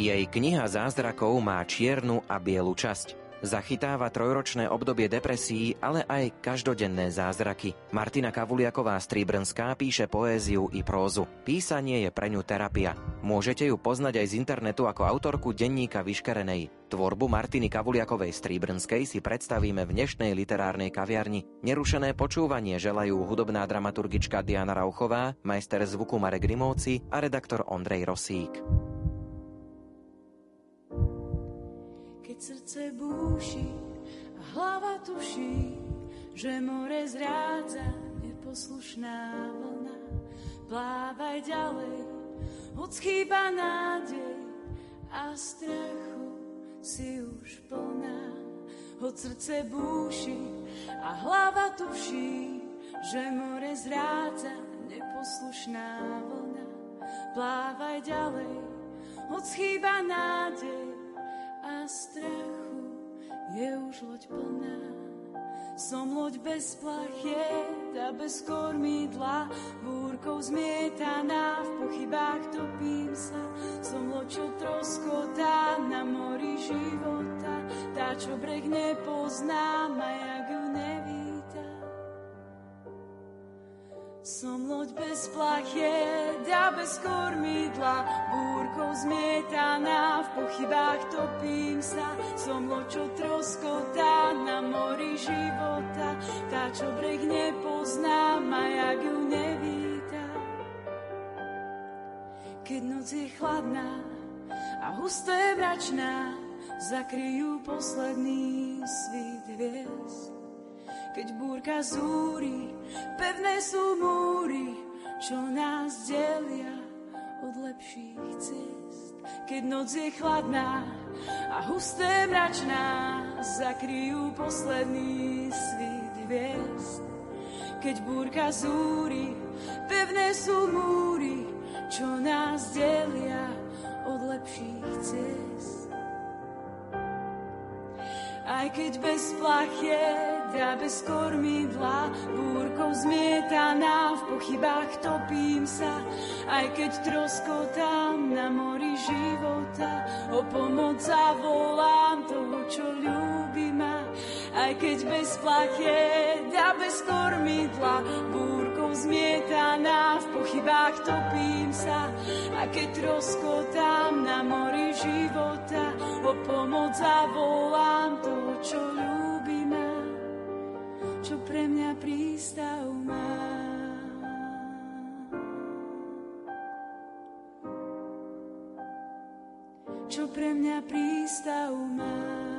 Jej kniha zázrakov má čiernu a bielu časť. Zachytáva trojročné obdobie depresí, ale aj každodenné zázraky. Martina Kavuliaková Stríbrnská píše poéziu i prózu. Písanie je pre ňu terapia. Môžete ju poznať aj z internetu ako autorku denníka Vyškerenej. Tvorbu Martiny Kavuliakovej Stríbrnskej si predstavíme v dnešnej literárnej kaviarni. Nerušené počúvanie želajú hudobná dramaturgička Diana Rauchová, majster zvuku Marek Grimovci a redaktor Ondrej Rosík. Srdce búši a hlava tuší, že more zrádza neposlušná vlna. Plávaj ďalej, hoď chýba nádej a strachu si už plná. Hoď srdce búši a hlava tuší, že more zrádza neposlušná vlna. Plávaj ďalej, hoď chýba nádej strachu je už loď plná. Som loď bez plachiet a bez kormidla, búrkou zmietaná, v pochybách topím sa. Som loď, čo troskotá na mori života, tá, čo breh nepoznám a Som loď bez plachiet a bez kormidla, búrkou zmietaná, v pochybách topím sa. Som loď, čo troskotá na mori života, tá, čo breh nepoznám a jak ju nevíta. Keď noc je chladná a husté mračná, zakryjú posledný svít hviezd keď búrka zúri, pevné sú múry, čo nás delia od lepších ciest. Keď noc je chladná a husté mračná, zakryjú posledný svít hviezd. Keď búrka zúri, pevné sú múry, čo nás delia od lepších ciest. Aj keď bez plachiet a bez kormidla, búrkou zmietaná, v pochybách topím sa. Aj keď troskotám na mori života, o pomoc zavolám toho, čo ľúbi ma. Aj keď bez plachiet a bez kormidla, búrkou zmietaná, v pochybách topím sa. A keď troskotám na mori života, o pomoc zavolám toho, čo ľúbi čo pre mňa prístav má. Čo pre mňa prístav má.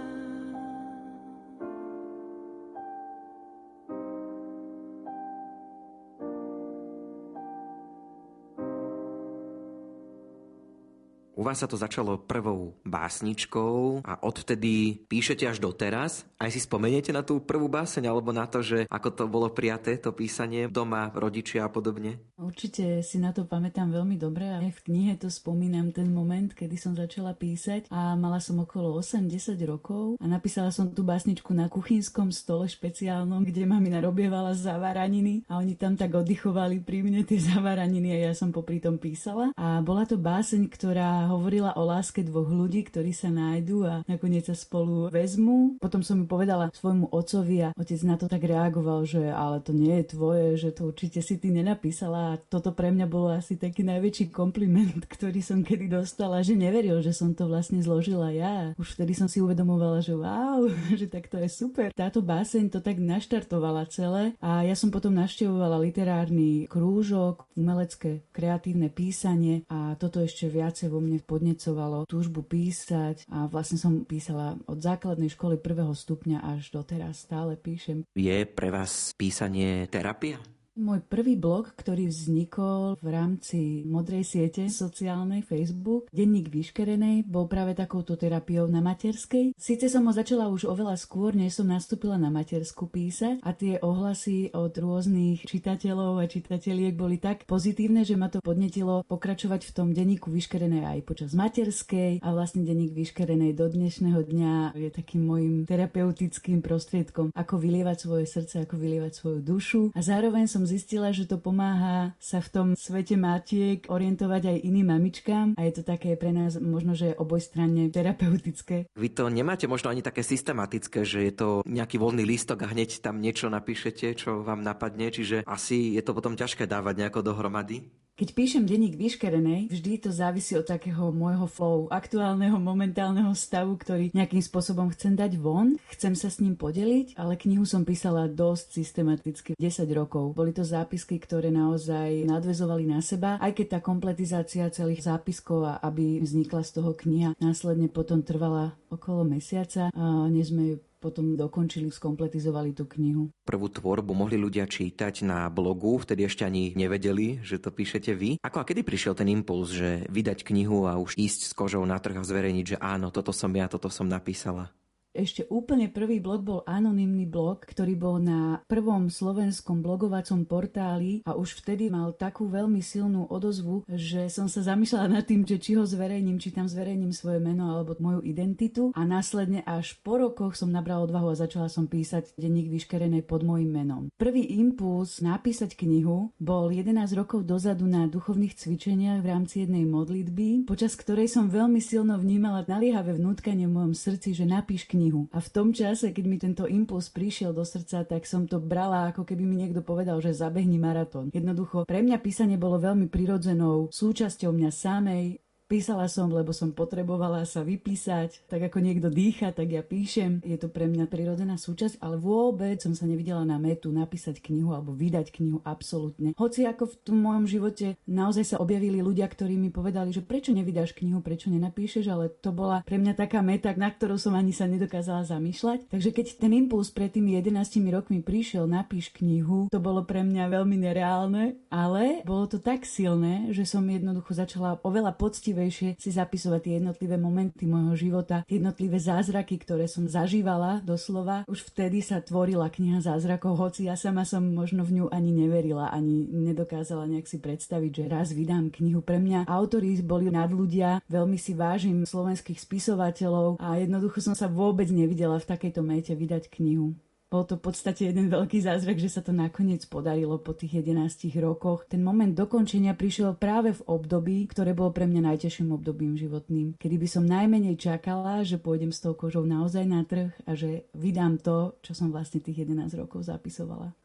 U vás sa to začalo prvou básničkou a odvtedy píšete až doteraz. Aj si spomeniete na tú prvú báseň alebo na to, že ako to bolo prijaté, to písanie doma, rodičia a podobne? Určite si na to pamätám veľmi dobre a v knihe to spomínam ten moment, kedy som začala písať a mala som okolo 8-10 rokov a napísala som tú básničku na kuchynskom stole špeciálnom, kde mamina robievala zavaraniny a oni tam tak oddychovali pri mne tie zavaraniny a ja som popri tom písala. A bola to báseň, ktorá hovorila o láske dvoch ľudí, ktorí sa nájdú a nakoniec sa spolu vezmú. Potom som mi povedala svojmu otcovi a otec na to tak reagoval, že ale to nie je tvoje, že to určite si ty nenapísala a toto pre mňa bolo asi taký najväčší kompliment, ktorý som kedy dostala, že neveril, že som to vlastne zložila ja. Už vtedy som si uvedomovala, že wow, že tak to je super. Táto báseň to tak naštartovala celé a ja som potom navštevovala literárny krúžok, umelecké kreatívne písanie a toto ešte viacej vo mne podnecovalo túžbu písať a vlastne som písala od základnej školy prvého stupňa až doteraz stále píšem. Je pre vás písanie terapia? Môj prvý blog, ktorý vznikol v rámci modrej siete sociálnej Facebook, denník vyškerenej, bol práve takouto terapiou na materskej. Síce som ho začala už oveľa skôr, než som nastúpila na matersku písať a tie ohlasy od rôznych čitateľov a čitateľiek boli tak pozitívne, že ma to podnetilo pokračovať v tom denníku vyškerenej aj počas materskej a vlastne denník vyškerenej do dnešného dňa je takým môjim terapeutickým prostriedkom, ako vylievať svoje srdce, ako vylievať svoju dušu a zároveň som som zistila, že to pomáha sa v tom svete matiek orientovať aj iným mamičkám a je to také pre nás možno, že obojstranne terapeutické. Vy to nemáte možno ani také systematické, že je to nejaký voľný lístok a hneď tam niečo napíšete, čo vám napadne, čiže asi je to potom ťažké dávať nejako dohromady? Keď píšem denník vyškerenej, vždy to závisí od takého môjho flow, aktuálneho, momentálneho stavu, ktorý nejakým spôsobom chcem dať von, chcem sa s ním podeliť, ale knihu som písala dosť systematicky 10 rokov. Boli to zápisky, ktoré naozaj nadvezovali na seba, aj keď tá kompletizácia celých zápiskov, aby vznikla z toho kniha, následne potom trvala okolo mesiaca než sme potom dokončili, skompletizovali tú knihu. Prvú tvorbu mohli ľudia čítať na blogu, vtedy ešte ani nevedeli, že to píšete vy. Ako a kedy prišiel ten impuls, že vydať knihu a už ísť s kožou na trh a zverejniť, že áno, toto som ja, toto som napísala? Ešte úplne prvý blog bol anonymný blog, ktorý bol na prvom slovenskom blogovacom portáli a už vtedy mal takú veľmi silnú odozvu, že som sa zamýšľala nad tým, že či ho zverejním, či tam zverejním svoje meno alebo moju identitu a následne až po rokoch som nabrala odvahu a začala som písať denník vyškerenej pod môjim menom. Prvý impuls napísať knihu bol 11 rokov dozadu na duchovných cvičeniach v rámci jednej modlitby, počas ktorej som veľmi silno vnímala naliehavé vnútkanie v mojom srdci, že napíš knihu knihu. A v tom čase, keď mi tento impuls prišiel do srdca, tak som to brala, ako keby mi niekto povedal, že zabehni maratón. Jednoducho, pre mňa písanie bolo veľmi prirodzenou súčasťou mňa samej, Písala som, lebo som potrebovala sa vypísať. Tak ako niekto dýcha, tak ja píšem. Je to pre mňa prirodzená súčasť, ale vôbec som sa nevidela na metu napísať knihu alebo vydať knihu absolútne. Hoci ako v tom mojom živote naozaj sa objavili ľudia, ktorí mi povedali, že prečo nevydáš knihu, prečo nenapíšeš, ale to bola pre mňa taká meta, na ktorú som ani sa nedokázala zamýšľať. Takže keď ten impuls pred tými 11 rokmi prišiel, napíš knihu, to bolo pre mňa veľmi nereálne, ale bolo to tak silné, že som jednoducho začala oveľa poctivé poctivejšie si zapisovať tie jednotlivé momenty môjho života, tie jednotlivé zázraky, ktoré som zažívala doslova. Už vtedy sa tvorila kniha zázrakov, hoci ja sama som možno v ňu ani neverila, ani nedokázala nejak si predstaviť, že raz vydám knihu. Pre mňa autori boli nad ľudia, veľmi si vážim slovenských spisovateľov a jednoducho som sa vôbec nevidela v takejto mete vydať knihu. Bol to v podstate jeden veľký zázrak, že sa to nakoniec podarilo po tých 11 rokoch. Ten moment dokončenia prišiel práve v období, ktoré bolo pre mňa najťažším obdobím životným, kedy by som najmenej čakala, že pôjdem s tou kožou naozaj na trh a že vydám to, čo som vlastne tých 11 rokov zapisovala.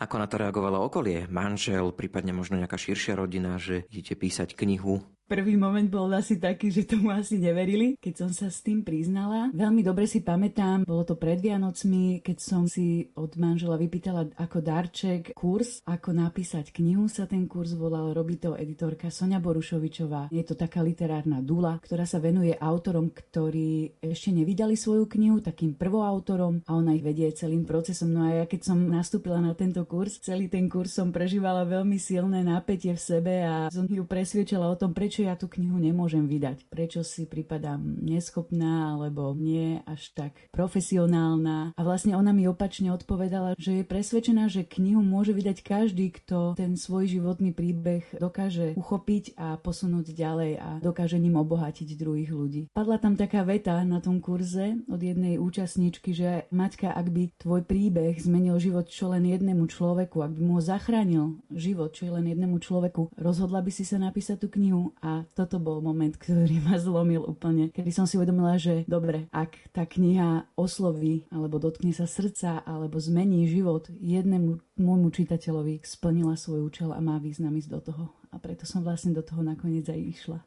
Ako na to reagovalo okolie? Manžel, prípadne možno nejaká širšia rodina, že idete písať knihu? Prvý moment bol asi taký, že tomu asi neverili, keď som sa s tým priznala. Veľmi dobre si pamätám, bolo to pred Vianocmi, keď som si od manžela vypýtala ako darček kurz, ako napísať knihu sa ten kurz volal, robí to editorka Sonia Borušovičová. Je to taká literárna dula, ktorá sa venuje autorom, ktorí ešte nevydali svoju knihu, takým prvoautorom a ona ich vedie celým procesom. No a ja keď som nastúpila na tento kurz, celý ten kurz som prežívala veľmi silné napätie v sebe a som ju presviečala o tom, prečo prečo ja tú knihu nemôžem vydať, prečo si pripadám neschopná alebo nie až tak profesionálna. A vlastne ona mi opačne odpovedala, že je presvedčená, že knihu môže vydať každý, kto ten svoj životný príbeh dokáže uchopiť a posunúť ďalej a dokáže ním obohatiť druhých ľudí. Padla tam taká veta na tom kurze od jednej účastníčky, že Maťka, ak by tvoj príbeh zmenil život čo len jednému človeku, ak by mu ho zachránil život čo len jednému človeku, rozhodla by si sa napísať tú knihu a toto bol moment, ktorý ma zlomil úplne, kedy som si uvedomila, že dobre, ak tá kniha osloví alebo dotkne sa srdca alebo zmení život jednému môjmu čitateľovi, splnila svoj účel a má význam ísť do toho. A preto som vlastne do toho nakoniec aj išla.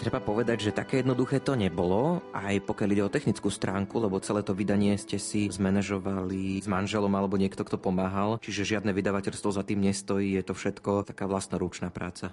Treba povedať, že také jednoduché to nebolo, aj pokiaľ ide o technickú stránku, lebo celé to vydanie ste si zmanéžovali s manželom alebo niekto, kto pomáhal, čiže žiadne vydavateľstvo za tým nestojí, je to všetko taká vlastnorúčna práca.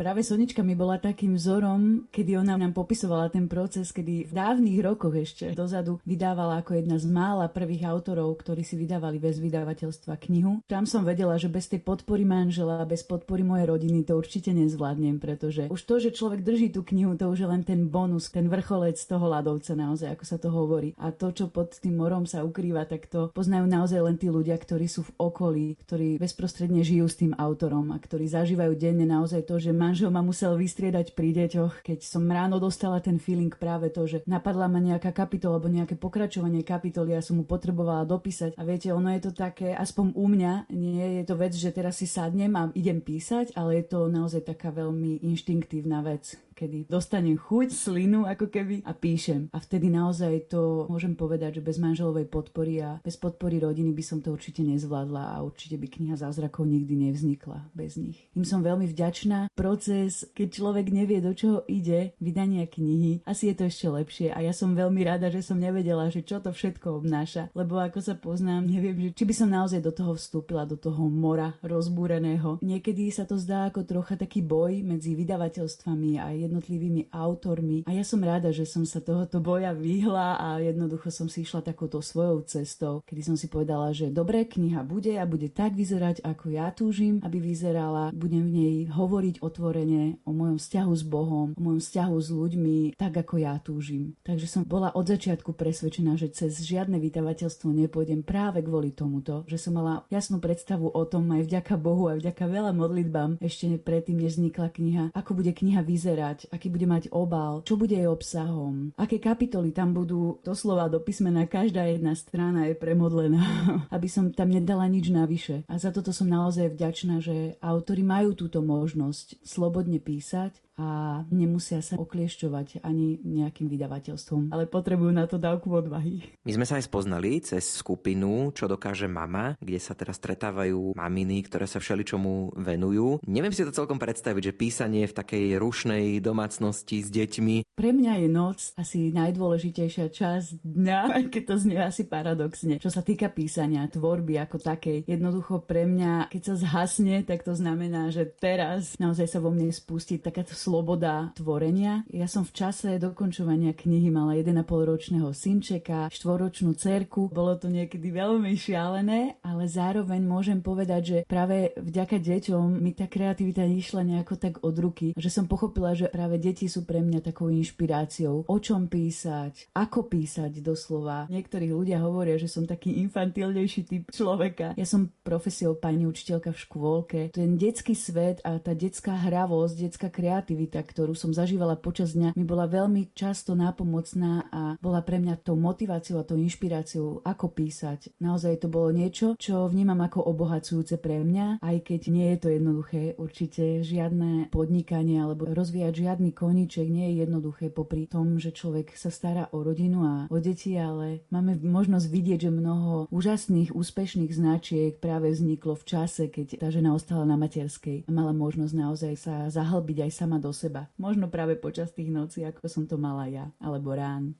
Práve Sonička mi bola takým vzorom, kedy ona nám popisovala ten proces, kedy v dávnych rokoch ešte dozadu vydávala ako jedna z mála prvých autorov, ktorí si vydávali bez vydavateľstva knihu. Tam som vedela, že bez tej podpory manžela, bez podpory mojej rodiny to určite nezvládnem, pretože už to, že človek drží tú knihu, to už je len ten bonus, ten vrcholec toho ľadovca naozaj, ako sa to hovorí. A to, čo pod tým morom sa ukrýva, tak to poznajú naozaj len tí ľudia, ktorí sú v okolí, ktorí bezprostredne žijú s tým autorom a ktorí zažívajú denne naozaj to, že manžel ma musel vystriedať pri deťoch, keď som ráno dostala ten feeling práve to, že napadla ma nejaká kapitola alebo nejaké pokračovanie kapitoly, ja som mu potrebovala dopísať. A viete, ono je to také, aspoň u mňa, nie je to vec, že teraz si sadnem a idem písať, ale je to naozaj taká veľmi inštinktívna vec kedy dostanem chuť, slinu ako keby a píšem. A vtedy naozaj to môžem povedať, že bez manželovej podpory a bez podpory rodiny by som to určite nezvládla a určite by kniha zázrakov nikdy nevznikla bez nich. Im som veľmi vďačná. Proces, keď človek nevie, do čoho ide, vydania knihy, asi je to ešte lepšie a ja som veľmi rada, že som nevedela, že čo to všetko obnáša, lebo ako sa poznám, neviem, že či by som naozaj do toho vstúpila, do toho mora rozbúreného. Niekedy sa to zdá ako trocha taký boj medzi vydavateľstvami a jednotlivými autormi. A ja som rada, že som sa tohoto boja vyhla a jednoducho som si išla takouto svojou cestou, kedy som si povedala, že dobré kniha bude a bude tak vyzerať, ako ja túžim, aby vyzerala. Budem v nej hovoriť otvorene o mojom vzťahu s Bohom, o mojom vzťahu s ľuďmi, tak ako ja túžim. Takže som bola od začiatku presvedčená, že cez žiadne vydavateľstvo nepôjdem práve kvôli tomuto, že som mala jasnú predstavu o tom aj vďaka Bohu, aj vďaka veľa modlitbám ešte predtým, než vznikla kniha, ako bude kniha vyzerať, vyzerať, aký bude mať obal, čo bude jej obsahom, aké kapitoly tam budú doslova do písmena, každá jedna strana je premodlená, aby som tam nedala nič navyše. A za toto som naozaj vďačná, že autori majú túto možnosť slobodne písať a nemusia sa okliešťovať ani nejakým vydavateľstvom, ale potrebujú na to dávku odvahy. My sme sa aj spoznali cez skupinu Čo dokáže mama, kde sa teraz stretávajú maminy, ktoré sa všeličomu venujú. Neviem si to celkom predstaviť, že písanie v takej rušnej domácnosti s deťmi. Pre mňa je noc asi najdôležitejšia časť dňa, aj keď to znie asi paradoxne. Čo sa týka písania, tvorby ako takej, jednoducho pre mňa, keď sa zhasne, tak to znamená, že teraz naozaj sa vo mne spustí takáto sloboda tvorenia. Ja som v čase dokončovania knihy mala 1,5 ročného synčeka, štvoročnú cerku. Bolo to niekedy veľmi šialené, ale zároveň môžem povedať, že práve vďaka deťom mi tá kreativita išla nejako tak od ruky, že som pochopila, že práve deti sú pre mňa takou inšpiráciou. O čom písať, ako písať doslova. Niektorí ľudia hovoria, že som taký infantilnejší typ človeka. Ja som profesiou pani učiteľka v škôlke. Ten detský svet a tá detská hravosť, detská kreativita aktivita, ktorú som zažívala počas dňa, mi bola veľmi často nápomocná a bola pre mňa tou motiváciou a tou inšpiráciou, ako písať. Naozaj to bolo niečo, čo vnímam ako obohacujúce pre mňa, aj keď nie je to jednoduché. Určite žiadne podnikanie alebo rozvíjať žiadny koníček nie je jednoduché popri tom, že človek sa stará o rodinu a o deti, ale máme možnosť vidieť, že mnoho úžasných, úspešných značiek práve vzniklo v čase, keď tá žena ostala na materskej a mala možnosť naozaj sa zahlbiť aj sama do seba. Možno práve počas tých nocí, ako som to mala ja, alebo rán.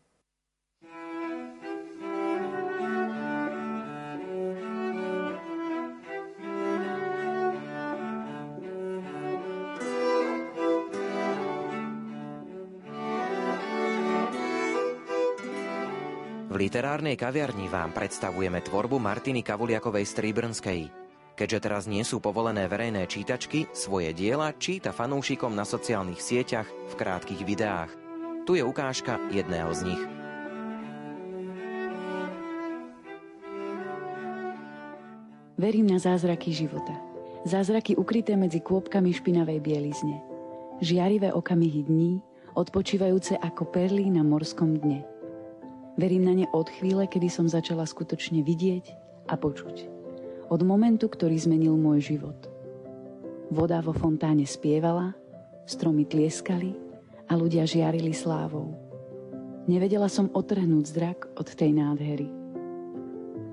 V literárnej kaviarni vám predstavujeme tvorbu Martiny Kavuliakovej Stríbrnskej. Keďže teraz nie sú povolené verejné čítačky, svoje diela číta fanúšikom na sociálnych sieťach v krátkých videách. Tu je ukážka jedného z nich. Verím na zázraky života. Zázraky ukryté medzi kôpkami špinavej bielizne. Žiarivé okamihy dní, odpočívajúce ako perly na morskom dne. Verím na ne od chvíle, kedy som začala skutočne vidieť a počuť od momentu, ktorý zmenil môj život. Voda vo fontáne spievala, stromy tlieskali a ľudia žiarili slávou. Nevedela som otrhnúť zrak od tej nádhery.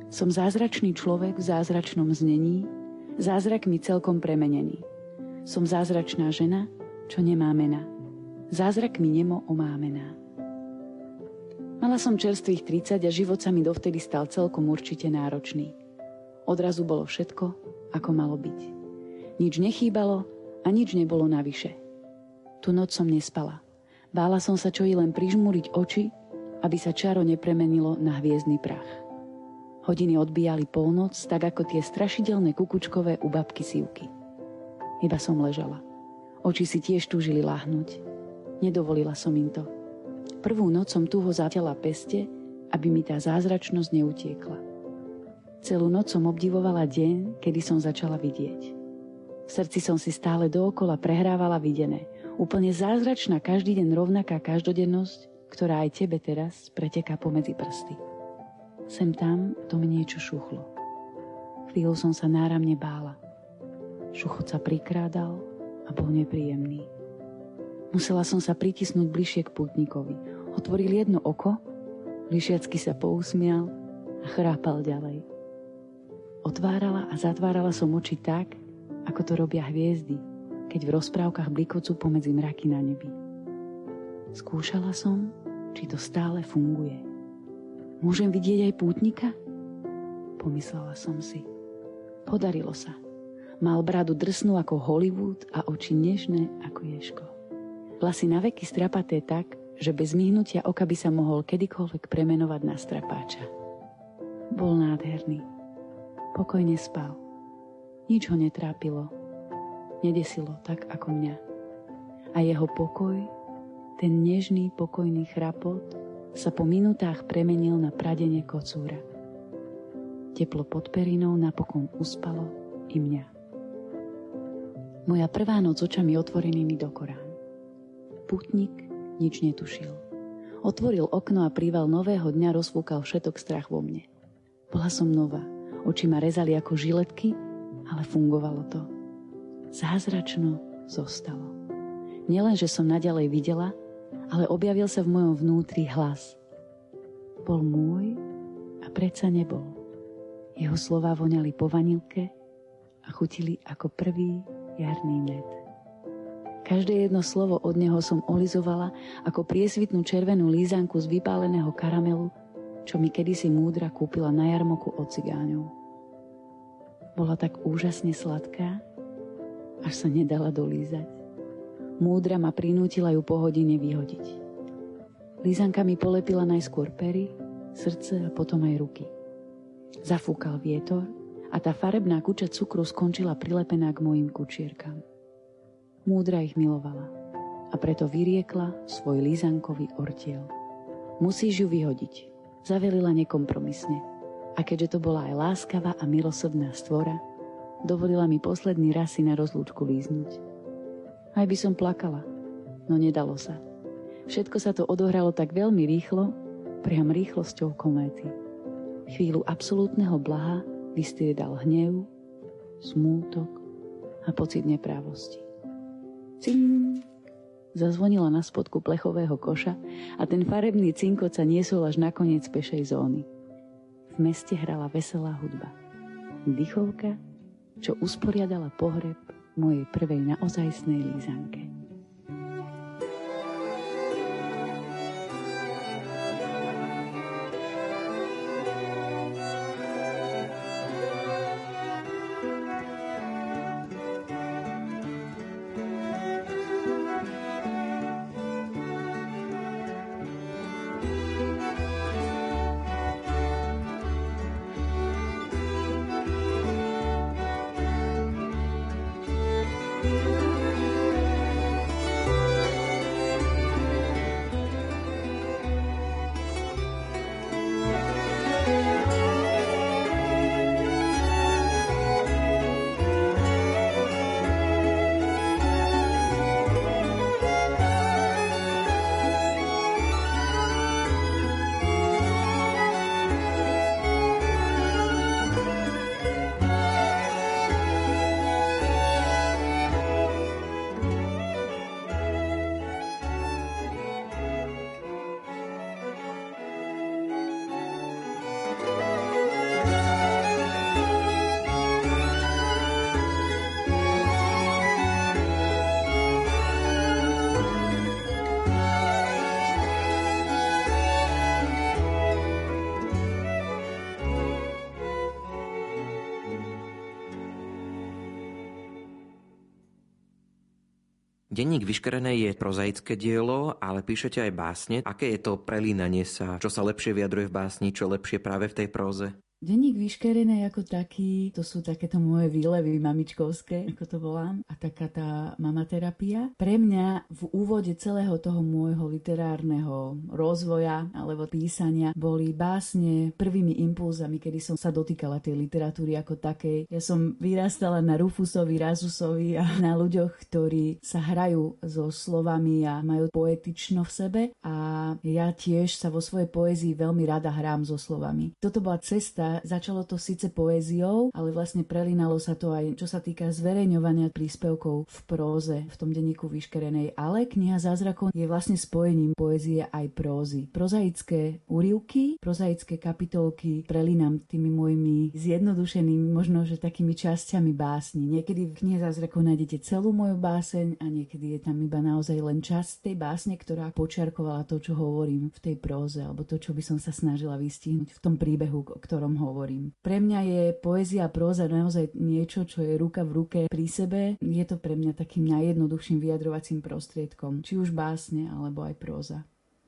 Som zázračný človek v zázračnom znení, zázrak mi celkom premenený. Som zázračná žena, čo nemá mena. zázrakmi nemo omámená. Mala som čerstvých 30 a život sa mi dovtedy stal celkom určite náročný. Odrazu bolo všetko, ako malo byť. Nič nechýbalo a nič nebolo navyše. Tu noc som nespala. Bála som sa čo i len prižmúriť oči, aby sa čaro nepremenilo na hviezdny prach. Hodiny odbíjali polnoc, tak ako tie strašidelné kukučkové u babky Sivky. Iba som ležala. Oči si tiež túžili láhnuť. Nedovolila som im to. Prvú noc som tu ho zatiaľa peste, aby mi tá zázračnosť neutiekla. Celú noc som obdivovala deň, kedy som začala vidieť. V srdci som si stále dookola prehrávala videné. Úplne zázračná každý deň rovnaká každodennosť, ktorá aj tebe teraz preteká pomedzi prsty. Sem tam to mi niečo šuchlo. Chvíľu som sa náramne bála. Šuchot sa prikrádal a bol nepríjemný. Musela som sa pritisnúť bližšie k putníkovi. Otvoril jedno oko, lišiacky sa pousmial a chrápal ďalej. Otvárala a zatvárala som oči tak, ako to robia hviezdy, keď v rozprávkach blikocú pomedzi mraky na nebi. Skúšala som, či to stále funguje. Môžem vidieť aj pútnika? Pomyslela som si. Podarilo sa. Mal bradu drsnú ako Hollywood a oči nežné ako ješko. Vlasy na veky strapaté tak, že bez myhnutia oka by sa mohol kedykoľvek premenovať na strapáča. Bol nádherný. Pokojne spal. Nič ho netrápilo. Nedesilo tak ako mňa. A jeho pokoj, ten nežný pokojný chrapot, sa po minutách premenil na pradenie kocúra. Teplo pod perinou napokon uspalo i mňa. Moja prvá noc očami otvorenými do Korán. Putnik nič netušil. Otvoril okno a príval nového dňa rozfúkal všetok strach vo mne. Bola som nová. Oči ma rezali ako žiletky, ale fungovalo to. Zázračno zostalo. Nielen, že som naďalej videla, ale objavil sa v mojom vnútri hlas. Bol môj a predsa nebol. Jeho slova voňali po vanilke a chutili ako prvý jarný med. Každé jedno slovo od neho som olizovala ako priesvitnú červenú lízanku z vypáleného karamelu, čo mi kedysi múdra kúpila na jarmoku od cigáňov. Bola tak úžasne sladká, až sa nedala dolízať. Múdra ma prinútila ju po hodine vyhodiť. Lízanka mi polepila najskôr pery, srdce a potom aj ruky. Zafúkal vietor a tá farebná kuča cukru skončila prilepená k mojim kučierkam. Múdra ich milovala a preto vyriekla svoj lízankový ortiel. Musíš ju vyhodiť, zavelila nekompromisne. A keďže to bola aj láskavá a milosrdná stvora, dovolila mi posledný raz si na rozlúčku líznuť. Aj by som plakala, no nedalo sa. Všetko sa to odohralo tak veľmi rýchlo, priam rýchlosťou kométy. Chvíľu absolútneho blaha vystriedal hnev, smútok a pocit neprávosti. Cing! Zazvonila na spodku plechového koša a ten farebný cinkot sa niesol až na koniec pešej zóny. V meste hrala veselá hudba. Dychovka, čo usporiadala pohreb mojej prvej naozajstnej lízanke. Denník vyškerené je prozaické dielo, ale píšete aj básne. Aké je to prelínanie sa? Čo sa lepšie vyjadruje v básni, čo lepšie práve v tej próze? Denník vyškerené ako taký, to sú takéto moje výlevy mamičkovské, ako to volám, a taká tá mamaterapia. Pre mňa v úvode celého toho môjho literárneho rozvoja alebo písania boli básne prvými impulzami, kedy som sa dotýkala tej literatúry ako takej. Ja som vyrastala na Rufusovi, Razusovi a na ľuďoch, ktorí sa hrajú so slovami a majú poetično v sebe a ja tiež sa vo svojej poézii veľmi rada hrám so slovami. Toto bola cesta začalo to síce poéziou, ale vlastne prelínalo sa to aj, čo sa týka zverejňovania príspevkov v próze, v tom denníku vyškerenej. Ale kniha zázrakov je vlastne spojením poézie aj prózy. Prozaické úrivky, prozaické kapitolky prelínam tými mojimi zjednodušenými, možno že takými časťami básni. Niekedy v knihe zázrakov nájdete celú moju báseň a niekedy je tam iba naozaj len časť tej básne, ktorá počiarkovala to, čo hovorím v tej próze, alebo to, čo by som sa snažila vystihnúť v tom príbehu, o ktorom hovorím. Pre mňa je poézia a próza naozaj niečo, čo je ruka v ruke pri sebe. Je to pre mňa takým najjednoduchším vyjadrovacím prostriedkom, či už básne alebo aj próza.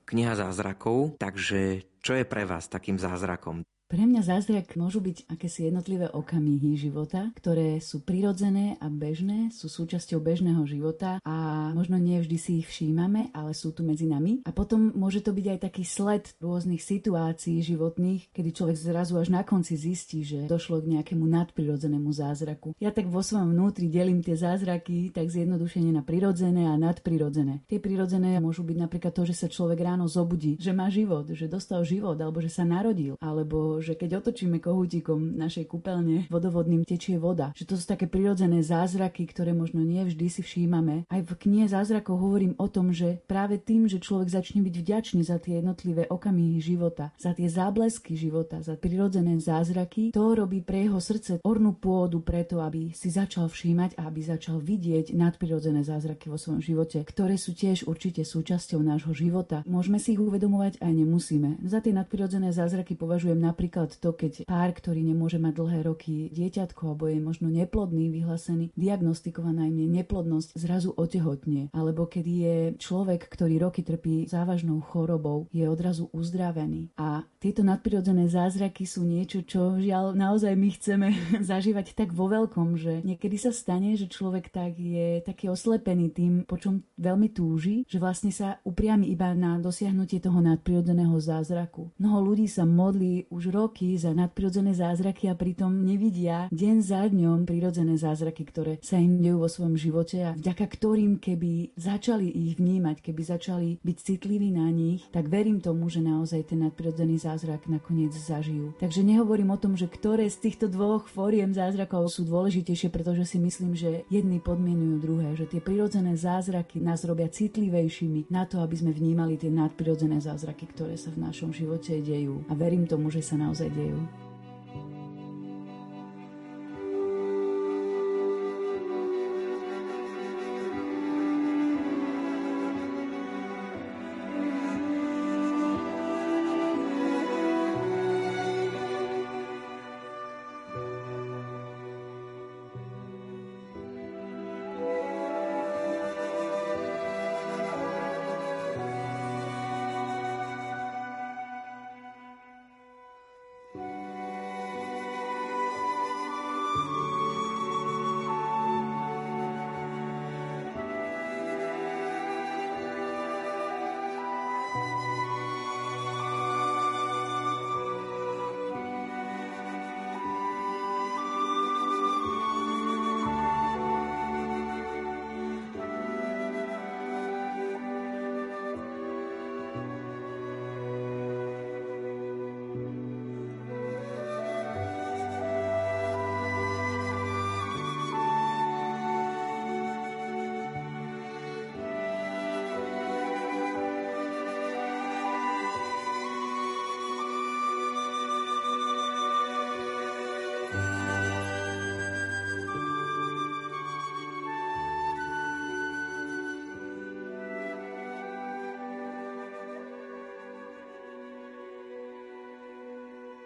Kniha zázrakov, takže čo je pre vás takým zázrakom? Pre mňa zázrak môžu byť akési jednotlivé okamihy života, ktoré sú prirodzené a bežné, sú súčasťou bežného života a možno nie vždy si ich všímame, ale sú tu medzi nami. A potom môže to byť aj taký sled rôznych situácií životných, kedy človek zrazu až na konci zistí, že došlo k nejakému nadprirodzenému zázraku. Ja tak vo svojom vnútri delím tie zázraky tak zjednodušene na prirodzené a nadprirodzené. Tie prirodzené môžu byť napríklad to, že sa človek ráno zobudí, že má život, že dostal život alebo že sa narodil, alebo že keď otočíme kohútikom našej kúpeľne vodovodným tečie voda. Že to sú také prirodzené zázraky, ktoré možno nie vždy si všímame. Aj v knihe zázrakov hovorím o tom, že práve tým, že človek začne byť vďačný za tie jednotlivé okamihy života, za tie záblesky života, za prirodzené zázraky, to robí pre jeho srdce ornú pôdu preto, aby si začal všímať a aby začal vidieť nadprirodzené zázraky vo svojom živote, ktoré sú tiež určite súčasťou nášho života. Môžeme si ich uvedomovať aj nemusíme. Za tie nadprirodzené zázraky považujem napríklad Napríklad to, keď pár, ktorý nemôže mať dlhé roky dieťatko alebo je možno neplodný, vyhlásený, diagnostikovaná im je neplodnosť, zrazu otehotne. Alebo keď je človek, ktorý roky trpí závažnou chorobou, je odrazu uzdravený. A tieto nadprirodzené zázraky sú niečo, čo žiaľ naozaj my chceme zažívať tak vo veľkom, že niekedy sa stane, že človek tak je taký oslepený tým, po čom veľmi túži, že vlastne sa upriami iba na dosiahnutie toho nadprirodzeného zázraku. Mnoho ľudí sa modlí už roky za nadprirodzené zázraky a pritom nevidia deň za dňom prirodzené zázraky, ktoré sa im dejú vo svojom živote a vďaka ktorým, keby začali ich vnímať, keby začali byť citliví na nich, tak verím tomu, že naozaj ten nadprirodzený zázrak nakoniec zažijú. Takže nehovorím o tom, že ktoré z týchto dvoch fóriem zázrakov sú dôležitejšie, pretože si myslím, že jedny podmienujú druhé, že tie prirodzené zázraky nás robia citlivejšími na to, aby sme vnímali tie nadprirodzené zázraky, ktoré sa v našom živote dejú. A verím tomu, že sa na naozaj dejú.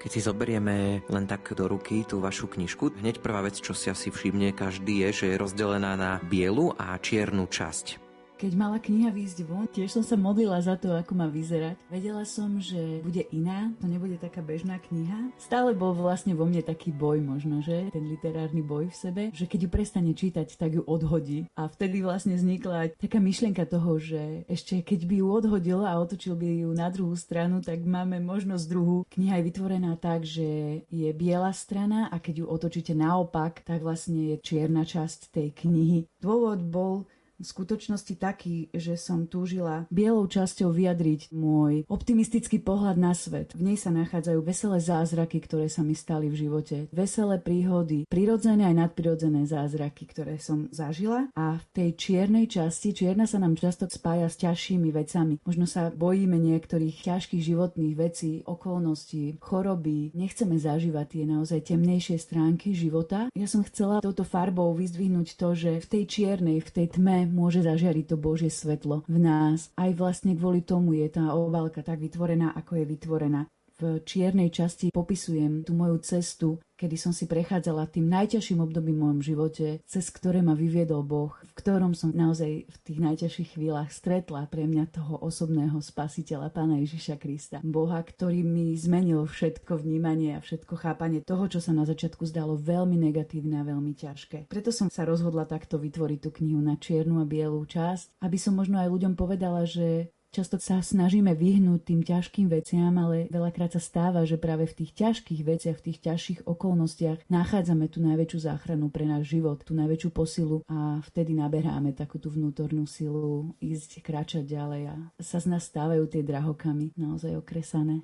Keď si zoberieme len tak do ruky tú vašu knižku, hneď prvá vec, čo si asi všimne každý je, že je rozdelená na bielu a čiernu časť. Keď mala kniha výjsť von, tiež som sa modlila za to, ako má vyzerať. Vedela som, že bude iná, to nebude taká bežná kniha. Stále bol vlastne vo mne taký boj možno, že? Ten literárny boj v sebe, že keď ju prestane čítať, tak ju odhodí. A vtedy vlastne vznikla taká myšlienka toho, že ešte keď by ju odhodil a otočil by ju na druhú stranu, tak máme možnosť druhú. Kniha je vytvorená tak, že je biela strana a keď ju otočíte naopak, tak vlastne je čierna časť tej knihy. Dôvod bol, v skutočnosti taký, že som túžila bielou časťou vyjadriť môj optimistický pohľad na svet. V nej sa nachádzajú veselé zázraky, ktoré sa mi stali v živote. Veselé príhody, prirodzené aj nadprirodzené zázraky, ktoré som zažila. A v tej čiernej časti, čierna sa nám často spája s ťažšími vecami. Možno sa bojíme niektorých ťažkých životných vecí, okolností, choroby. Nechceme zažívať tie naozaj temnejšie stránky života. Ja som chcela touto farbou vyzdvihnúť to, že v tej čiernej, v tej tme môže zažiariť to Božie svetlo v nás. Aj vlastne kvôli tomu je tá obálka tak vytvorená, ako je vytvorená. V čiernej časti popisujem tú moju cestu, kedy som si prechádzala tým najťažším obdobím v mojom živote, cez ktoré ma vyviedol Boh, v ktorom som naozaj v tých najťažších chvíľach stretla pre mňa toho osobného spasiteľa, Pána Ježiša Krista. Boha, ktorý mi zmenil všetko vnímanie a všetko chápanie toho, čo sa na začiatku zdalo veľmi negatívne a veľmi ťažké. Preto som sa rozhodla takto vytvoriť tú knihu na čiernu a bielú časť, aby som možno aj ľuďom povedala, že Často sa snažíme vyhnúť tým ťažkým veciam, ale veľakrát sa stáva, že práve v tých ťažkých veciach, v tých ťažších okolnostiach nachádzame tú najväčšiu záchranu pre náš život, tú najväčšiu posilu a vtedy naberáme takú tú vnútornú silu ísť, kráčať ďalej a sa z nás stávajú tie drahokamy naozaj okresané.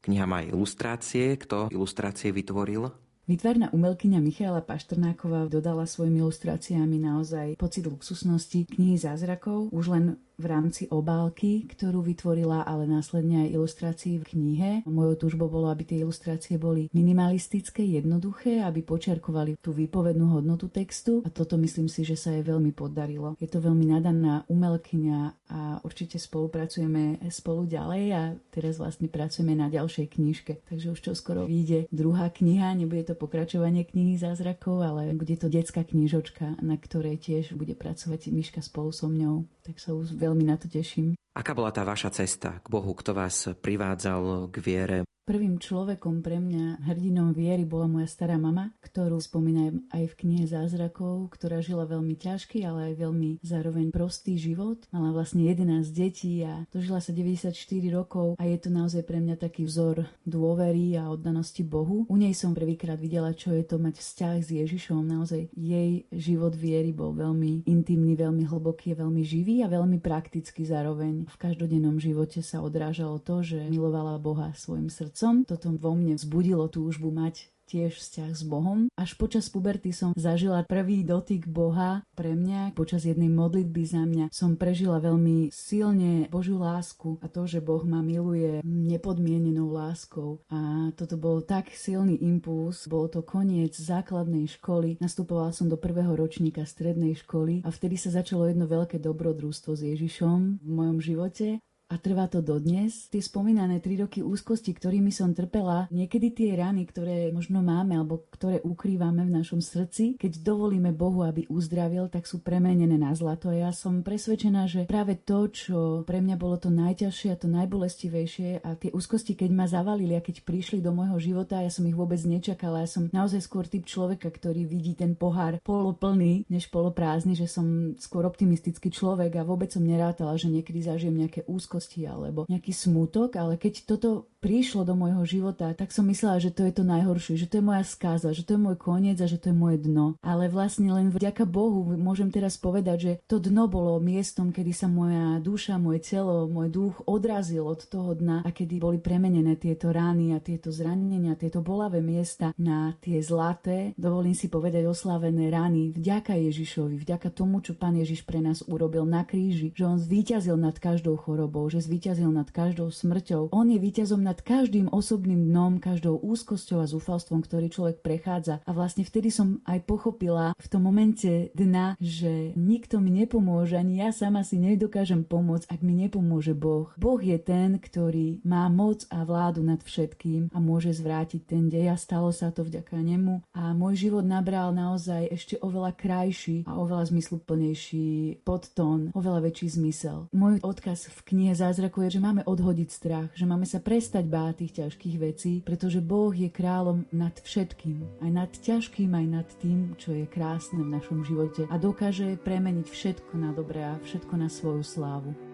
Kniha má ilustrácie. Kto ilustrácie vytvoril? Výtvarná umelkyňa Michaela Paštrnáková dodala svojimi ilustráciami naozaj pocit luxusnosti knihy zázrakov. Už len v rámci obálky, ktorú vytvorila, ale následne aj ilustrácií v knihe. Mojou túžbou bolo, aby tie ilustrácie boli minimalistické, jednoduché, aby počerkovali tú výpovednú hodnotu textu a toto myslím si, že sa jej veľmi podarilo. Je to veľmi nadaná umelkyňa a určite spolupracujeme spolu ďalej a teraz vlastne pracujeme na ďalšej knižke. Takže už čo skoro vyjde druhá kniha, nebude to pokračovanie knihy zázrakov, ale bude to detská knižočka, na ktorej tiež bude pracovať Miška spolu so mňou. Tak sa už veľmi na to teším. Aká bola tá vaša cesta k Bohu? Kto vás privádzal k viere? Prvým človekom pre mňa, hrdinom viery, bola moja stará mama, ktorú spomínam aj v knihe Zázrakov, ktorá žila veľmi ťažký, ale aj veľmi zároveň prostý život. Mala vlastne 11 detí a dožila sa 94 rokov a je to naozaj pre mňa taký vzor dôvery a oddanosti Bohu. U nej som prvýkrát videla, čo je to mať vzťah s Ježišom. Naozaj jej život viery bol veľmi intimný, veľmi hlboký, veľmi živý a veľmi praktický zároveň. V každodennom živote sa odrážalo to, že milovala Boha svojim srdcom. Toto vo mne vzbudilo túžbu mať tiež vzťah s Bohom. Až počas puberty som zažila prvý dotyk Boha pre mňa. Počas jednej modlitby za mňa som prežila veľmi silne Božiu lásku a to, že Boh ma miluje nepodmienenou láskou. A toto bol tak silný impuls. Bolo to koniec základnej školy. Nastupovala som do prvého ročníka strednej školy a vtedy sa začalo jedno veľké dobrodružstvo s Ježišom v mojom živote a trvá to dodnes. Tie spomínané tri roky úzkosti, ktorými som trpela, niekedy tie rany, ktoré možno máme alebo ktoré ukrývame v našom srdci, keď dovolíme Bohu, aby uzdravil, tak sú premenené na zlato. A ja som presvedčená, že práve to, čo pre mňa bolo to najťažšie a to najbolestivejšie a tie úzkosti, keď ma zavalili a keď prišli do môjho života, ja som ich vôbec nečakala. Ja som naozaj skôr typ človeka, ktorý vidí ten pohár poloplný, než poloprázdny, že som skôr optimistický človek a vôbec som nerátala, že niekedy zažijem nejaké úzkosti ťažkosti alebo nejaký smútok, ale keď toto prišlo do môjho života, tak som myslela, že to je to najhoršie, že to je moja skáza, že to je môj koniec a že to je moje dno. Ale vlastne len vďaka Bohu môžem teraz povedať, že to dno bolo miestom, kedy sa moja duša, moje telo, môj duch odrazil od toho dna a kedy boli premenené tieto rány a tieto zranenia, tieto bolavé miesta na tie zlaté, dovolím si povedať oslávené rány vďaka Ježišovi, vďaka tomu, čo Pán Ježiš pre nás urobil na kríži, že on zvíťazil nad každou chorobou, že zvíťazil nad každou smrťou. On je víťazom nad každým osobným dnom, každou úzkosťou a zúfalstvom, ktorý človek prechádza. A vlastne vtedy som aj pochopila v tom momente dna, že nikto mi nepomôže, ani ja sama si nedokážem pomôcť, ak mi nepomôže Boh. Boh je ten, ktorý má moc a vládu nad všetkým a môže zvrátiť ten dej a stalo sa to vďaka nemu. A môj život nabral naozaj ešte oveľa krajší a oveľa zmysluplnejší podtón, oveľa väčší zmysel. Môj odkaz v knihe Zázraku je, že máme odhodiť strach, že máme sa prestať báť tých ťažkých vecí, pretože Boh je kráľom nad všetkým, aj nad ťažkým, aj nad tým, čo je krásne v našom živote a dokáže premeniť všetko na dobré a všetko na svoju slávu.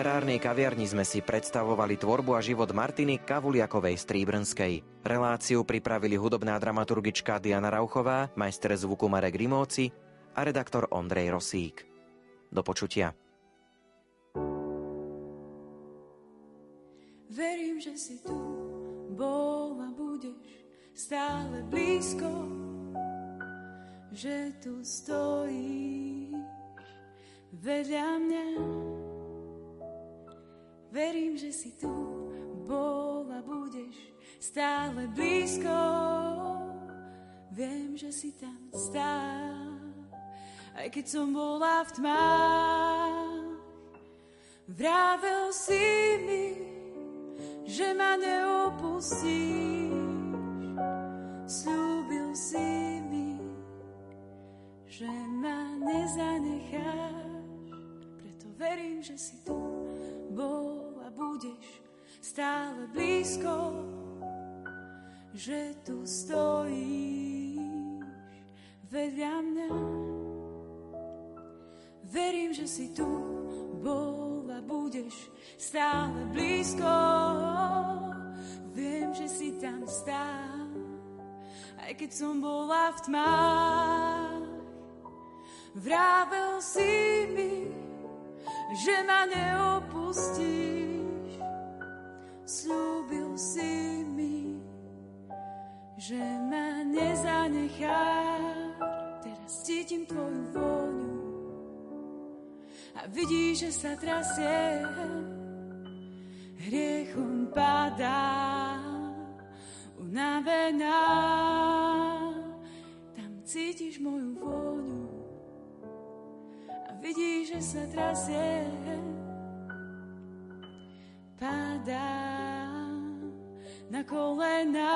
Literárnej kaviarni sme si predstavovali tvorbu a život Martiny Kavuliakovej Stríbrnskej. Reláciu pripravili hudobná dramaturgička Diana Rauchová, majster zvuku Marek Rimóci a redaktor Ondrej Rosík. Do počutia. Verím, že si tu bol a budeš stále blízko, že tu stojíš vedľa mňa. Verím, že si tu bol a budeš stále blízko. Viem, že si tam stál, aj keď som bola v tmách. Vravel si mi, že ma neopustíš. Slúbil si mi, že ma nezanecháš. Preto verím, že si tu bol budeš stále blízko, že tu stojíš vedľa mňa. Verím, že si tu bol a budeš stále blízko. Viem, že si tam stál, aj keď som bola v tmách. Vravel si mi, že ma neopustíš slúbil si mi, že ma nezanechá. Teraz cítim tvoju vôňu a vidíš, že sa trasie. Hriechom padá unavená. Tam cítiš moju vôňu a vidíš, že sa trasie padá na kolena.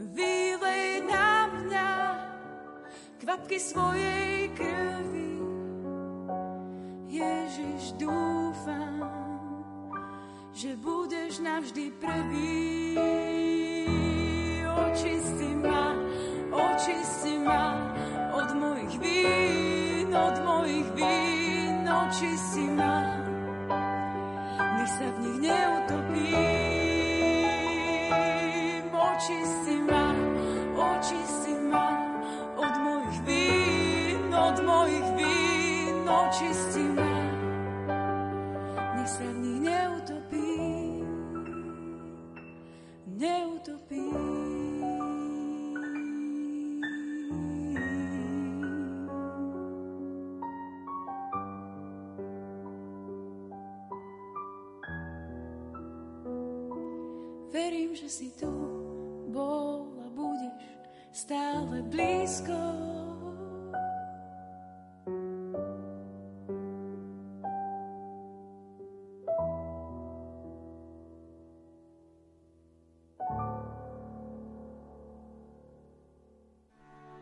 Vylej na mňa kvapky svojej krvi. Ježiš, dúfam, že budeš navždy prvý.